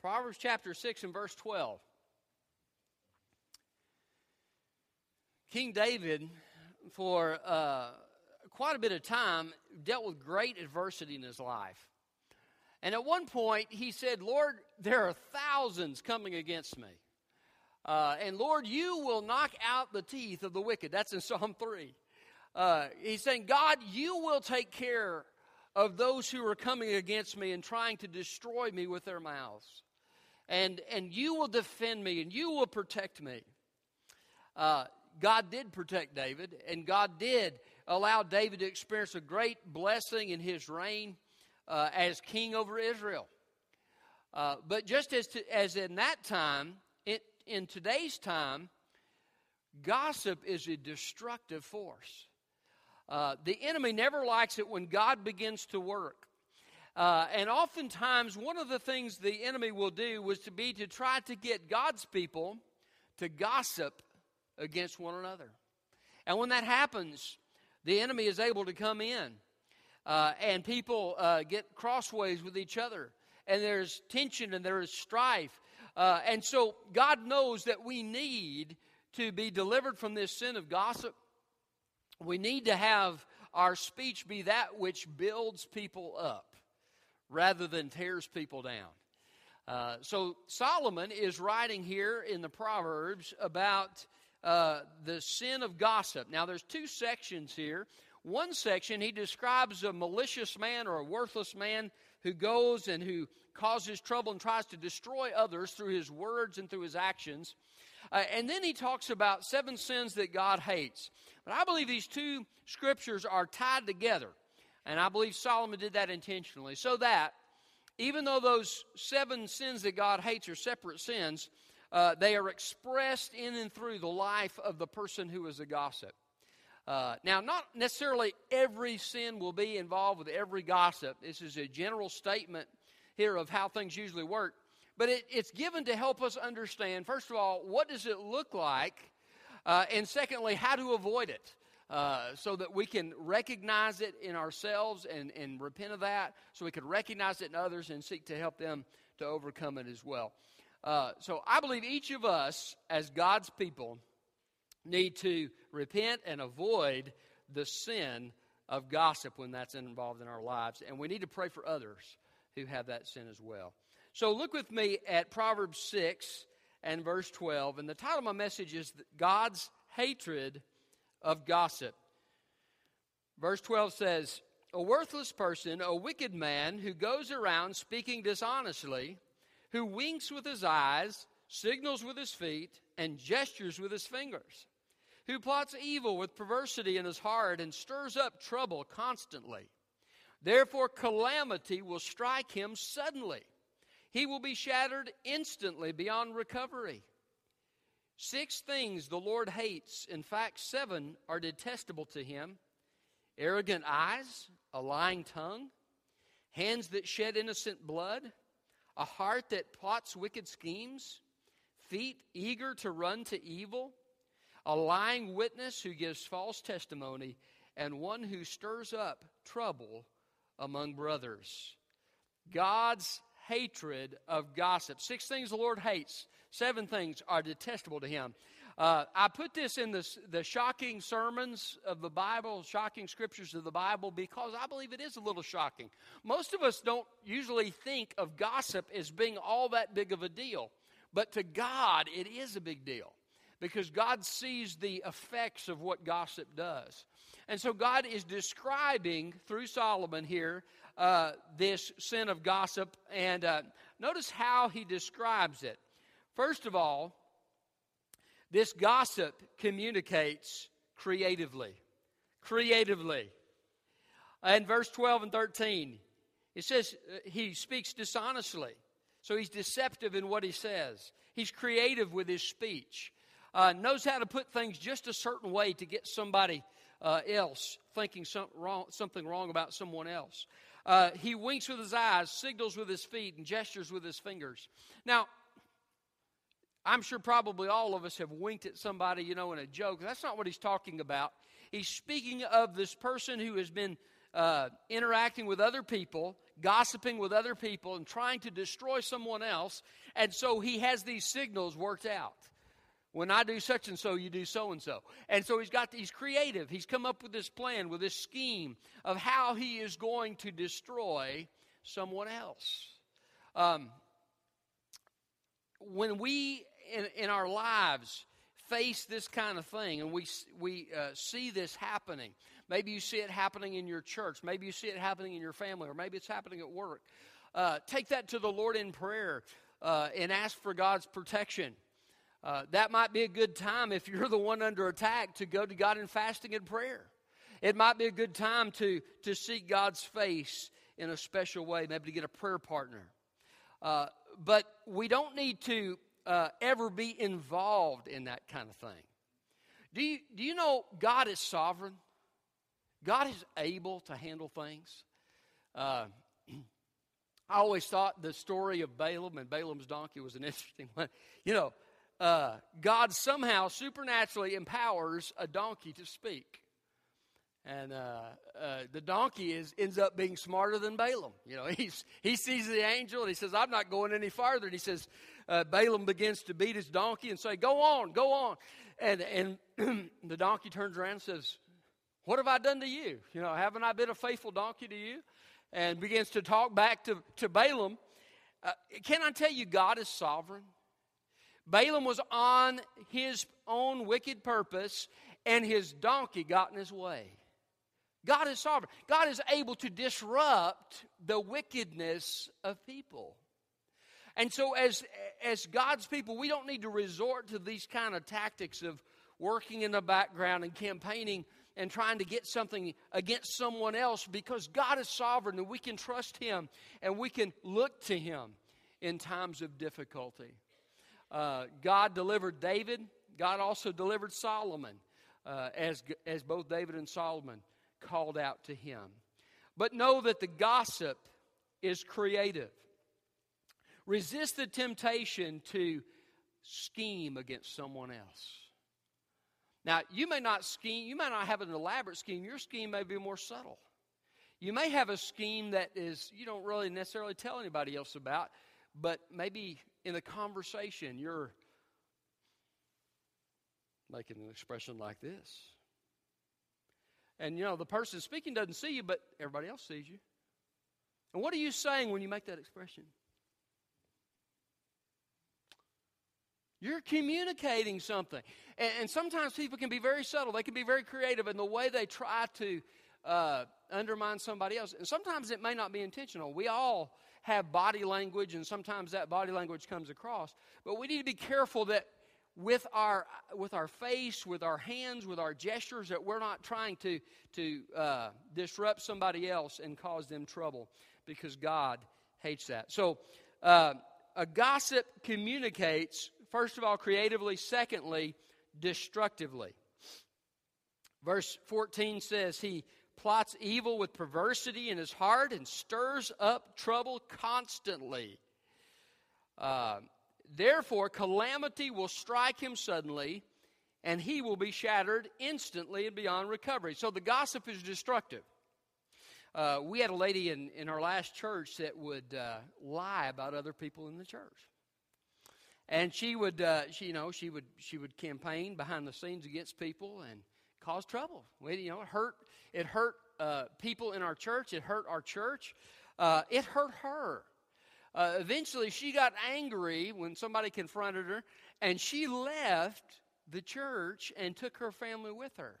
Proverbs chapter 6 and verse 12. King David, for uh, quite a bit of time, dealt with great adversity in his life. And at one point, he said, Lord, there are thousands coming against me. Uh, and Lord, you will knock out the teeth of the wicked. That's in Psalm 3. Uh, he's saying, God, you will take care of those who are coming against me and trying to destroy me with their mouths. And, and you will defend me and you will protect me. Uh, God did protect David, and God did allow David to experience a great blessing in his reign uh, as king over Israel. Uh, but just as, to, as in that time, it, in today's time, gossip is a destructive force. Uh, the enemy never likes it when God begins to work. Uh, and oftentimes, one of the things the enemy will do was to be to try to get God's people to gossip against one another. And when that happens, the enemy is able to come in, uh, and people uh, get crossways with each other, and there's tension and there is strife. Uh, and so, God knows that we need to be delivered from this sin of gossip we need to have our speech be that which builds people up rather than tears people down. Uh, so Solomon is writing here in the Proverbs about uh, the sin of gossip. Now, there's two sections here. One section, he describes a malicious man or a worthless man who goes and who causes trouble and tries to destroy others through his words and through his actions. Uh, and then he talks about seven sins that God hates. But I believe these two scriptures are tied together. And I believe Solomon did that intentionally. So that even though those seven sins that God hates are separate sins, uh, they are expressed in and through the life of the person who is a gossip. Uh, now, not necessarily every sin will be involved with every gossip. This is a general statement here of how things usually work. But it, it's given to help us understand, first of all, what does it look like? Uh, and secondly, how to avoid it. Uh, so that we can recognize it in ourselves and, and repent of that, so we can recognize it in others and seek to help them to overcome it as well. Uh, so I believe each of us, as God's people, need to repent and avoid the sin of gossip when that's involved in our lives. And we need to pray for others who have that sin as well. So look with me at Proverbs 6 and verse 12. And the title of my message is God's Hatred of Gossip. Verse 12 says, A worthless person, a wicked man who goes around speaking dishonestly, who winks with his eyes, signals with his feet, and gestures with his fingers, who plots evil with perversity in his heart and stirs up trouble constantly. Therefore, calamity will strike him suddenly he will be shattered instantly beyond recovery. Six things the Lord hates, in fact, seven are detestable to him arrogant eyes, a lying tongue, hands that shed innocent blood, a heart that plots wicked schemes, feet eager to run to evil, a lying witness who gives false testimony, and one who stirs up trouble among brothers. God's hatred of gossip. Six things the Lord hates, seven things are detestable to him. Uh, I put this in the, shocking sermons of the Bible, shocking scriptures of the Bible, because I believe it is a little shocking. Most of us don't usually think of gossip as being all that big of a deal, but to God, it is a big deal because God sees the effects of what gossip does. And so God is describing through Solomon here uh, this sin of gossip. And uh, notice how he describes it. First of all, this gossip communicates creatively. Creatively. In verse 12 and 13, it says uh, he speaks dishonestly. So he's deceptive in what he says. He's creative with his speech. Uh, knows how to put things just a certain way to get somebody uh, else thinking some wrong, something wrong about someone else. Uh, he winks with his eyes, signals with his feet, and gestures with his fingers. Now, I'm sure probably all of us have winked at somebody, you know, in a joke. That's not what he's talking about. He's speaking of this person who has been uh, interacting with other people, gossiping with other people, and trying to destroy someone else. And so he has these signals worked out. When I do such and so, you do so and so. And so he's got he's creative. He's come up with this plan, with this scheme of how he is going to destroy someone else. Um, when we in, in our lives face this kind of thing and we, we uh, see this happening, maybe you see it happening in your church, maybe you see it happening in your family, or maybe it's happening at work, uh, take that to the Lord in prayer uh, and ask for God's protection. Uh, that might be a good time if you're the one under attack to go to God in fasting and prayer. It might be a good time to, to seek God's face in a special way, maybe to get a prayer partner. Uh, but we don't need to uh, ever be involved in that kind of thing. Do you, do you know God is sovereign? God is able to handle things. Uh, I always thought the story of Balaam and Balaam's donkey was an interesting one. You know, uh, God somehow supernaturally empowers a donkey to speak. And uh, uh, the donkey is, ends up being smarter than Balaam. You know, he's, he sees the angel and he says, I'm not going any farther. And he says, uh, Balaam begins to beat his donkey and say, Go on, go on. And, and the donkey turns around and says, What have I done to you? You know, haven't I been a faithful donkey to you? And begins to talk back to, to Balaam. Uh, can I tell you, God is sovereign? Balaam was on his own wicked purpose, and his donkey got in his way. God is sovereign. God is able to disrupt the wickedness of people. And so, as, as God's people, we don't need to resort to these kind of tactics of working in the background and campaigning and trying to get something against someone else because God is sovereign and we can trust Him and we can look to Him in times of difficulty. Uh, God delivered David, God also delivered Solomon, uh, as, as both David and Solomon called out to him. But know that the gossip is creative. Resist the temptation to scheme against someone else. Now, you may not scheme, you may not have an elaborate scheme. Your scheme may be more subtle. You may have a scheme that is you don't really necessarily tell anybody else about, but maybe in a conversation you're making an expression like this. And you know, the person speaking doesn't see you, but everybody else sees you. And what are you saying when you make that expression? You're communicating something. And, and, sometimes people can be very subtle, they can be very creative in the way they try to uh, undermine somebody else. And sometimes it may not be intentional. We all have body language, and sometimes that body language comes across. But we need to be careful that with our with our face, with our hands, with our gestures, that we're not trying to to uh, disrupt somebody else and cause them trouble, because God hates that. So, uh, a gossip communicates first of all creatively, secondly destructively. Verse 14 says he plots evil with perversity in his heart and stirs up trouble constantly. Uh, Therefore, calamity will strike him suddenly, and he will be shattered instantly and beyond recovery. So the gossip is destructive. Uh, we had a lady in, in our last church that would uh, lie about other people in the church. And she would, uh, she, you know, she would, she would campaign behind the scenes against people and cause trouble. We, you know, it hurt, it hurt uh, people in our church. It hurt our church. Uh, it hurt her. Uh, eventually, she got angry when somebody confronted her, and she left the church and took her family with her.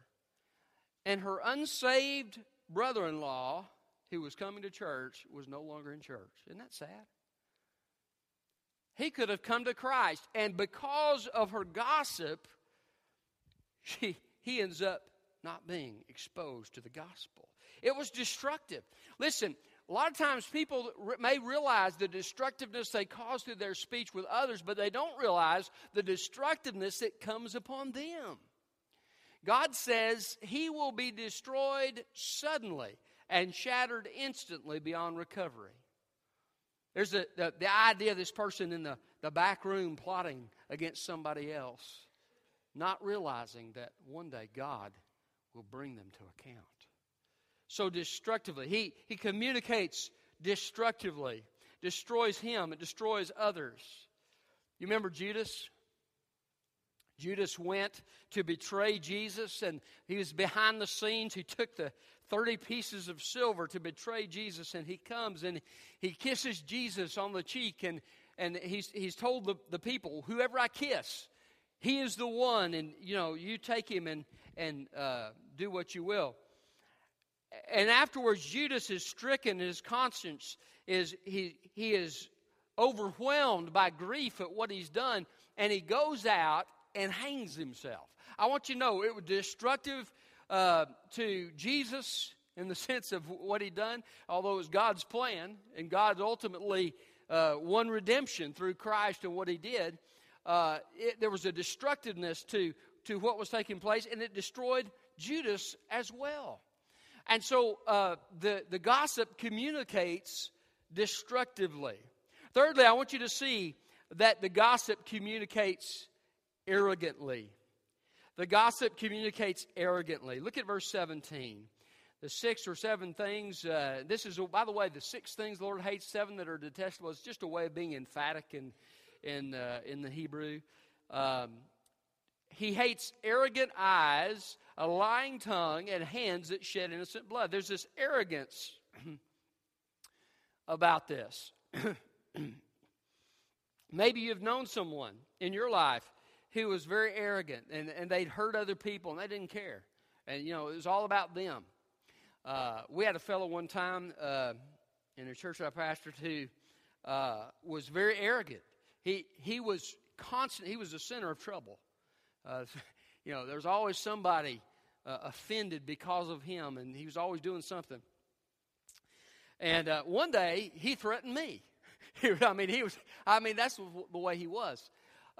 And her unsaved brother in law, who was coming to church, was no longer in church. Isn't that sad? He could have come to Christ, and because of her gossip, she, he ends up not being exposed to the gospel. It was destructive. Listen, a lot of times people may realize the destructiveness they cause through their speech with others, but they don't realize the destructiveness that comes upon them. God says he will be destroyed suddenly and shattered instantly beyond recovery. There's the, the, the idea of this person in the, the back room plotting against somebody else, not realizing that one day God will bring them to account. so destructively. He, he communicates destructively, destroys him, it destroys others. You remember Judas? Judas went to betray Jesus, and he was behind the scenes. He took the 30 pieces of silver to betray Jesus, and he comes and he kisses Jesus on the cheek, and, and he's, he's told the, the people, Whoever I kiss, he is the one, and you know, you take him and, and uh, do what you will and afterwards Judas is stricken, his conscience is he he is overwhelmed by grief at what he's done, and he goes out and hangs himself. I want you to know it was destructive uh, to Jesus in the sense of what he'd done, although it was God's plan, and God ultimately uh, won redemption through Christ and what he did. Uh, it, there was a destructiveness to, to what was taking place, and it destroyed Judas as well. And so uh, the, the gossip communicates destructively. Thirdly, I want you to see that the gossip communicates arrogantly. The gossip communicates arrogantly. Look at verse 17. The six or seven things, uh, this is, by the way, the six things the Lord hates, seven that are detestable. It's just a way of being emphatic in, in, uh, in the Hebrew. Um, he hates arrogant eyes, a lying tongue, and hands that shed innocent blood. There's this arrogance about this. Maybe you've known someone in your life who was very arrogant and, and they'd hurt other people and they didn't care. And, you know, it was all about them. Uh, we had a fellow one time uh, in a church I pastored who uh, was very arrogant. He, he was constant, he was the center of trouble. Uh, you know, there's always somebody uh, offended because of him, and he was always doing something. And uh, one day, he threatened me. I mean, he was. I mean, that's the way he was.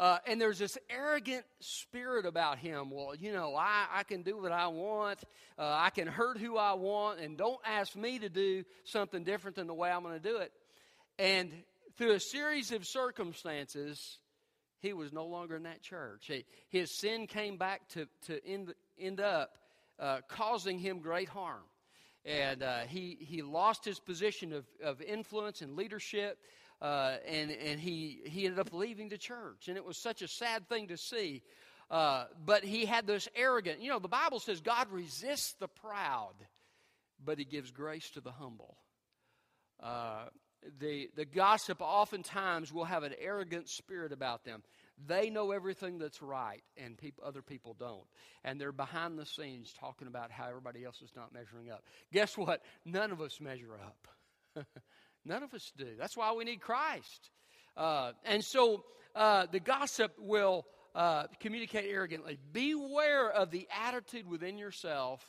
Uh, and there's this arrogant spirit about him. Well, you know, I, I can do what I want. Uh, I can hurt who I want, and don't ask me to do something different than the way I'm going to do it. And through a series of circumstances, he was no longer in that church. He, his sin came back to, to end, end up uh, causing him great harm. And uh, he, he lost his position of, of influence and leadership, uh, and, and he, he ended up leaving the church. And it was such a sad thing to see. Uh, but he had this arrogant, you know, the Bible says God resists the proud, but he gives grace to the humble. Uh, the, the gossip oftentimes will have an arrogant spirit about them. They know everything that's right, and people, other people don't. And they're behind the scenes talking about how everybody else is not measuring up. Guess what? None of us measure up. None of us do. That's why we need Christ. Uh, and so uh, the gossip will uh, communicate arrogantly. Beware of the attitude within yourself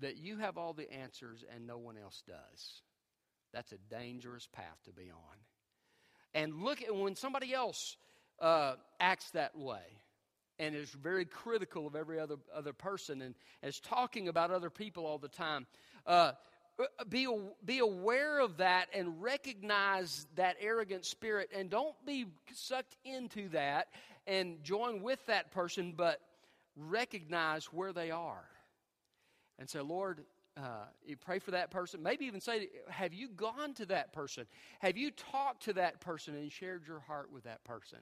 that you have all the answers and no one else does. That's a dangerous path to be on. And look at when somebody else uh, acts that way and is very critical of every other, other person and is talking about other people all the time. Uh, be, be aware of that and recognize that arrogant spirit and don't be sucked into that and join with that person, but recognize where they are and say, Lord, uh, you pray for that person. Maybe even say, Have you gone to that person? Have you talked to that person and shared your heart with that person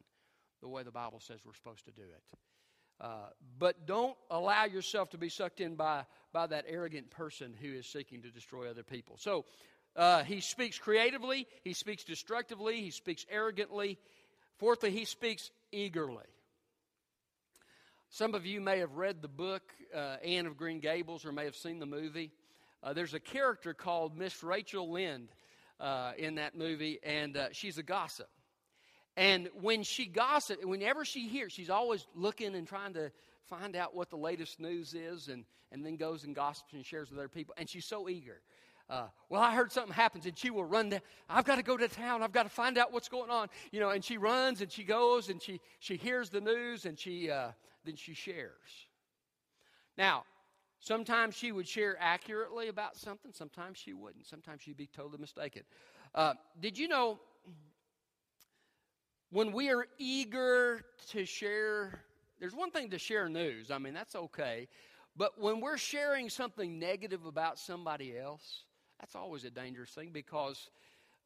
the way the Bible says we're supposed to do it? Uh, but don't allow yourself to be sucked in by, by that arrogant person who is seeking to destroy other people. So uh, he speaks creatively, he speaks destructively, he speaks arrogantly. Fourthly, he speaks eagerly. Some of you may have read the book uh, Anne of Green Gables or may have seen the movie. Uh, there's a character called Miss Rachel Lynde uh, in that movie, and uh, she's a gossip. And when she gossips, whenever she hears, she's always looking and trying to find out what the latest news is, and, and then goes and gossips and shares with other people. And she's so eager. Uh, well, I heard something happens, and she will run down. I've got to go to town. I've got to find out what's going on. You know, and she runs and she goes and she she hears the news and she uh, then she shares. Now, Sometimes she would share accurately about something, sometimes she wouldn't. Sometimes she'd be totally mistaken. Uh, did you know when we are eager to share, there's one thing to share news, I mean, that's okay. But when we're sharing something negative about somebody else, that's always a dangerous thing because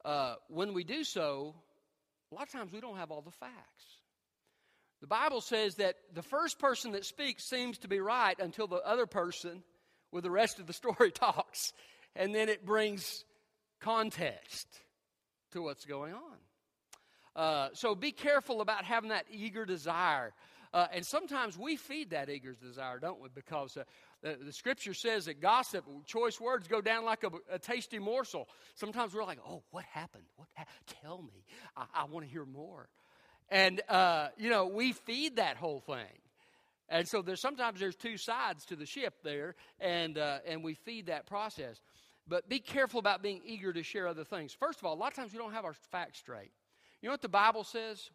uh, when we do so, a lot of times we don't have all the facts. The Bible says that the first person that speaks seems to be right until the other person with the rest of the story talks. And then it brings context to what's going on. Uh, so be careful about having that eager desire. Uh, and sometimes we feed that eager desire, don't we? Because uh, the, the, scripture says that gossip, choice words, go down like a, a tasty morsel. Sometimes we're like, oh, what happened? What ha- Tell me. I, I want to hear more. And, uh, you know, we feed that whole thing. And so there's sometimes there's two sides to the ship there, and, uh, and we feed that process. But be careful about being eager to share other things. First of all, a lot of times we don't have our facts straight. You know what the Bible says?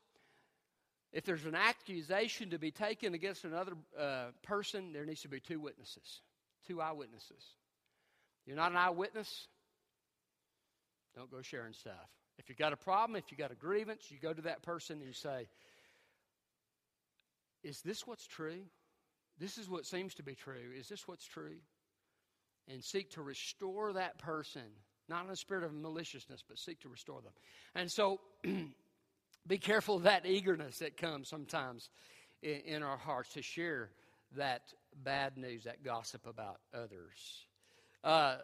If there's an accusation to be taken against another uh, person, there needs to be two witnesses, two eyewitnesses. You're not an eyewitness, don't go sharing stuff. If you got a problem, if you got a grievance, you go to that person and you say, Is this what's true? This is what seems to be true. Is this what's true? And seek to restore that person, not in a spirit of maliciousness, but seek to restore them. And so, be careful of that eagerness that comes sometimes in, in our hearts to share that bad news, that gossip about others. Uh,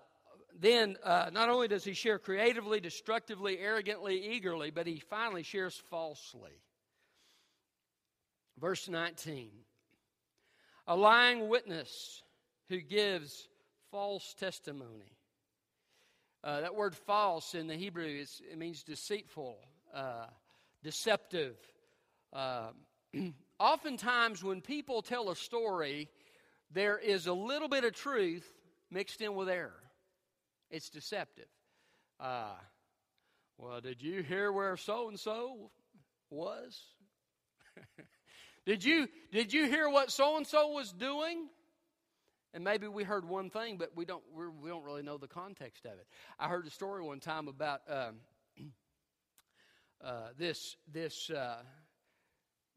then uh, not only does he share creatively, destructively, arrogantly, eagerly, but he finally shares falsely. Verse 19 A lying witness who gives false testimony. Uh, that word false in the Hebrew is, it means deceitful, uh, deceptive. Uh, oftentimes, when people tell a story, there is a little bit of truth mixed in with error. It's deceptive. Uh, well, did you hear where so and so was? did you did you hear what so and so was doing? And maybe we heard one thing, but we don't we do not really know the context of it. I heard a story one time about um, uh, this this uh,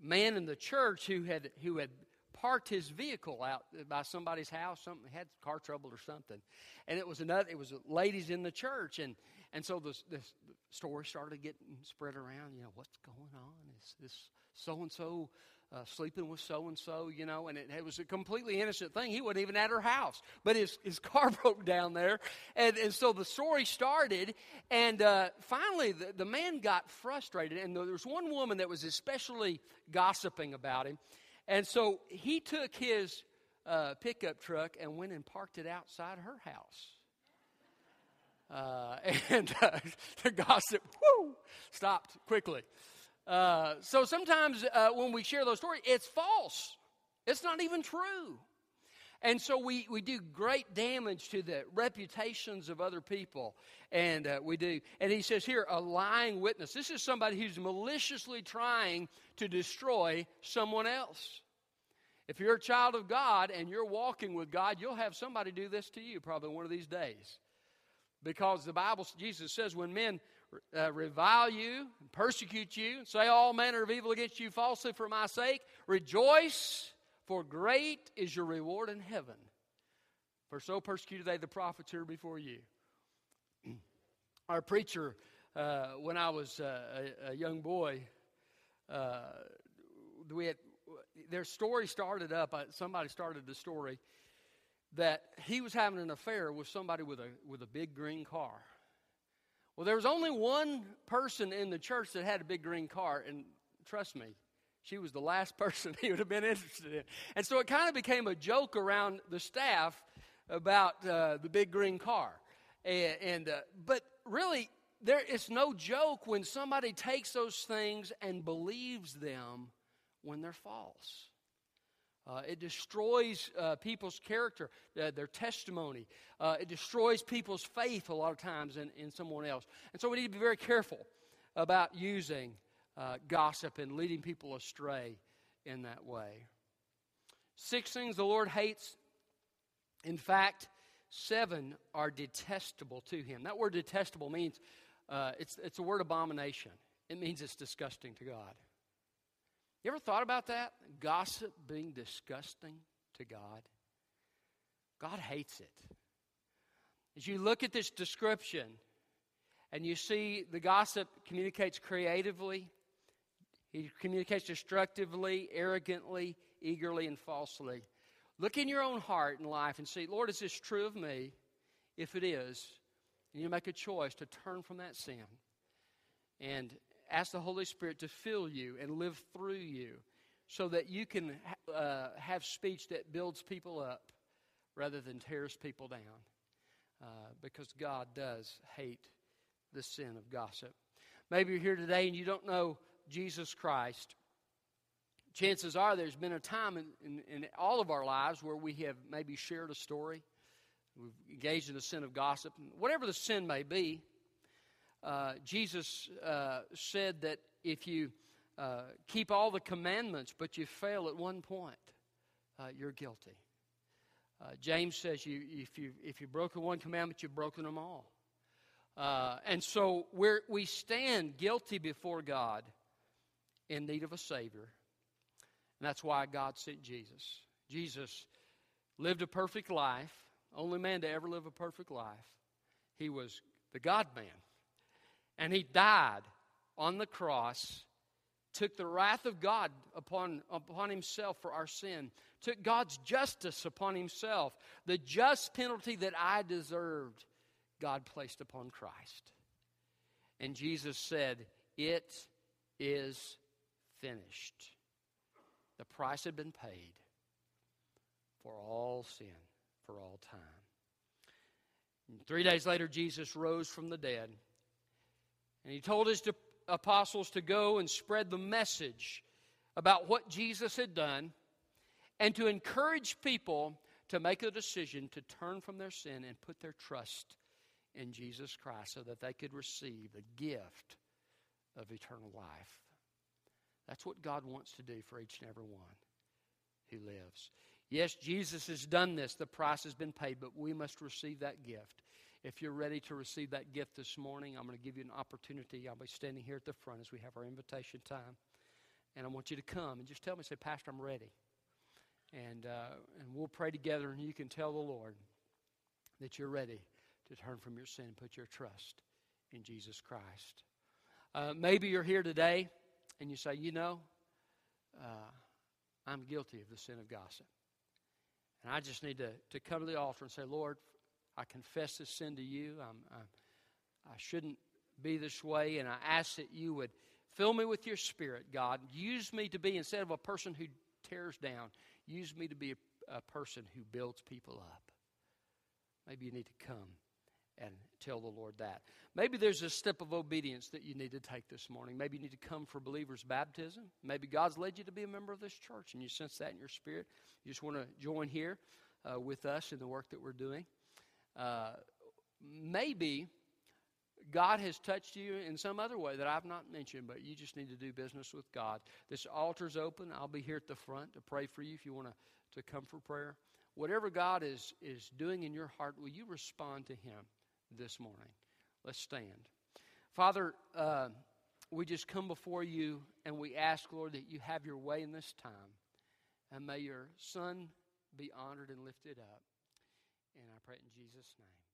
man in the church who had who had parked his vehicle out by somebody's house. Something had car trouble or something, and it was another. It was ladies in the church, and and so the, the story started getting spread around. You know what's going on? Is this so and so? Sleeping with so and so, you know, and it, it, was a completely innocent thing. He wasn't even at her house, but his, his car broke down there. And, and so the story started, and uh, finally the, the man got frustrated. And there was one woman that was especially gossiping about him. And so he took his uh, pickup truck and went and parked it outside her house. Uh, and uh, the gossip whoo, stopped quickly. Uh, so sometimes uh, when we share those stories, it's false. It's not even true. And so we, we do great damage to the reputations of other people. And uh, we do. And he says here, a lying witness. This is somebody who's maliciously trying to destroy someone else. If you're a child of God and you're walking with God, you'll have somebody do this to you probably one of these days. Because the Bible, Jesus says, when men uh, revile you, and persecute you, and say all manner of evil against you falsely for my sake, rejoice for great is your reward in heaven. For so persecuted they the prophets here before you. Our preacher, uh, when I was uh, a, a, young boy, uh, we had, their story started up. Somebody started the story that he was having an affair with somebody with a with a big green car. Well, there was only one person in the church that had a big green car, and trust me, she was the last person he would have been interested in. And so it kind of became a joke around the staff about uh, the big green car. And, and uh, but really, there it's no joke when somebody takes those things and believes them when they're false. Uh, it destroys uh, people's character, uh, their testimony. Uh, it destroys people's faith a lot of times in, in someone else. And so we need to be very careful about using uh, gossip and leading people astray in that way. Six things the Lord hates. In fact, seven are detestable to him. That word detestable means uh, it's, it's a word abomination, it means it's disgusting to God. You ever thought about that? Gossip being disgusting to God? God hates it. As you look at this description and you see the gossip communicates creatively, he communicates destructively, arrogantly, eagerly, and falsely. Look in your own heart and life and see, Lord, is this true of me? If it is, you make a choice to turn from that sin and ask the Holy Spirit to fill you and live through you so that you can uh, have speech that builds people up rather than tears people down. Uh, because God does hate the sin of gossip. Maybe you're here today and you don't know Jesus Christ. Chances are there's been a time in, in, in all of our lives where we have maybe shared a story, we've engaged in the sin of gossip, whatever the sin may be. Uh, Jesus uh, said that if you uh, keep all the commandments but you fail at one point, uh, you're guilty. Uh, James says you, if, you, if you've broken one commandment, you've broken them all. And so we we stand guilty before God in need of a Savior. And that's why God sent Jesus. Jesus lived a perfect life, only man to ever live a perfect life. He was the God man. And he died on the cross, took the wrath of God upon, upon himself for our sin, took God's justice upon himself. The just penalty that I deserved, God placed upon Christ. And Jesus said, It is finished. The price had been paid for all sin, for all time. And three days later, Jesus rose from the dead. And he told his apostles to go and spread the message about what Jesus had done and to encourage people to make a decision to turn from their sin and put their trust in Jesus Christ so that they could receive the gift of eternal life. That's what God wants to do for each and every one who lives. Yes, Jesus has done this. The price has been paid, but we must receive that gift. If you're ready to receive that gift this morning, I'm going to give you an opportunity. I'll be standing here at the front as we have our invitation time. And I want you to come and just tell me, say, Pastor, I'm ready. And, uh, and we'll pray together, and you can tell the Lord that you're ready to turn from your sin and put your trust in Jesus Christ. Uh, maybe you're here today and you say, you know, uh, I'm guilty of the sin of gossip. And I just need to, to come to the altar and say, Lord, I confess this sin to you. I'm, I'm, I shouldn't be this way. And I ask that you would fill me with your spirit, God. Use me to be, instead of a person who tears down, use me to be a, a person who builds people up. Maybe you need to come and tell the Lord that. Maybe there's a step of obedience that you need to take this morning. Maybe you need to come for believers' baptism. Maybe God's led you to be a member of this church and you sense that in your spirit. You just want to join here uh, with us in the work that we're doing. Uh, maybe God has touched you in some other way that I've not mentioned, but you just need to do business with God. This altar's open. I'll be here at the front to pray for you if you want to, to come for prayer. Whatever God is, is doing in your heart, will you respond to Him this morning? Let's stand. Father, uh, we just come before you and we ask, Lord, that you have your way in this time. And may your Son be honored and lifted up. And I pray in Jesus' name.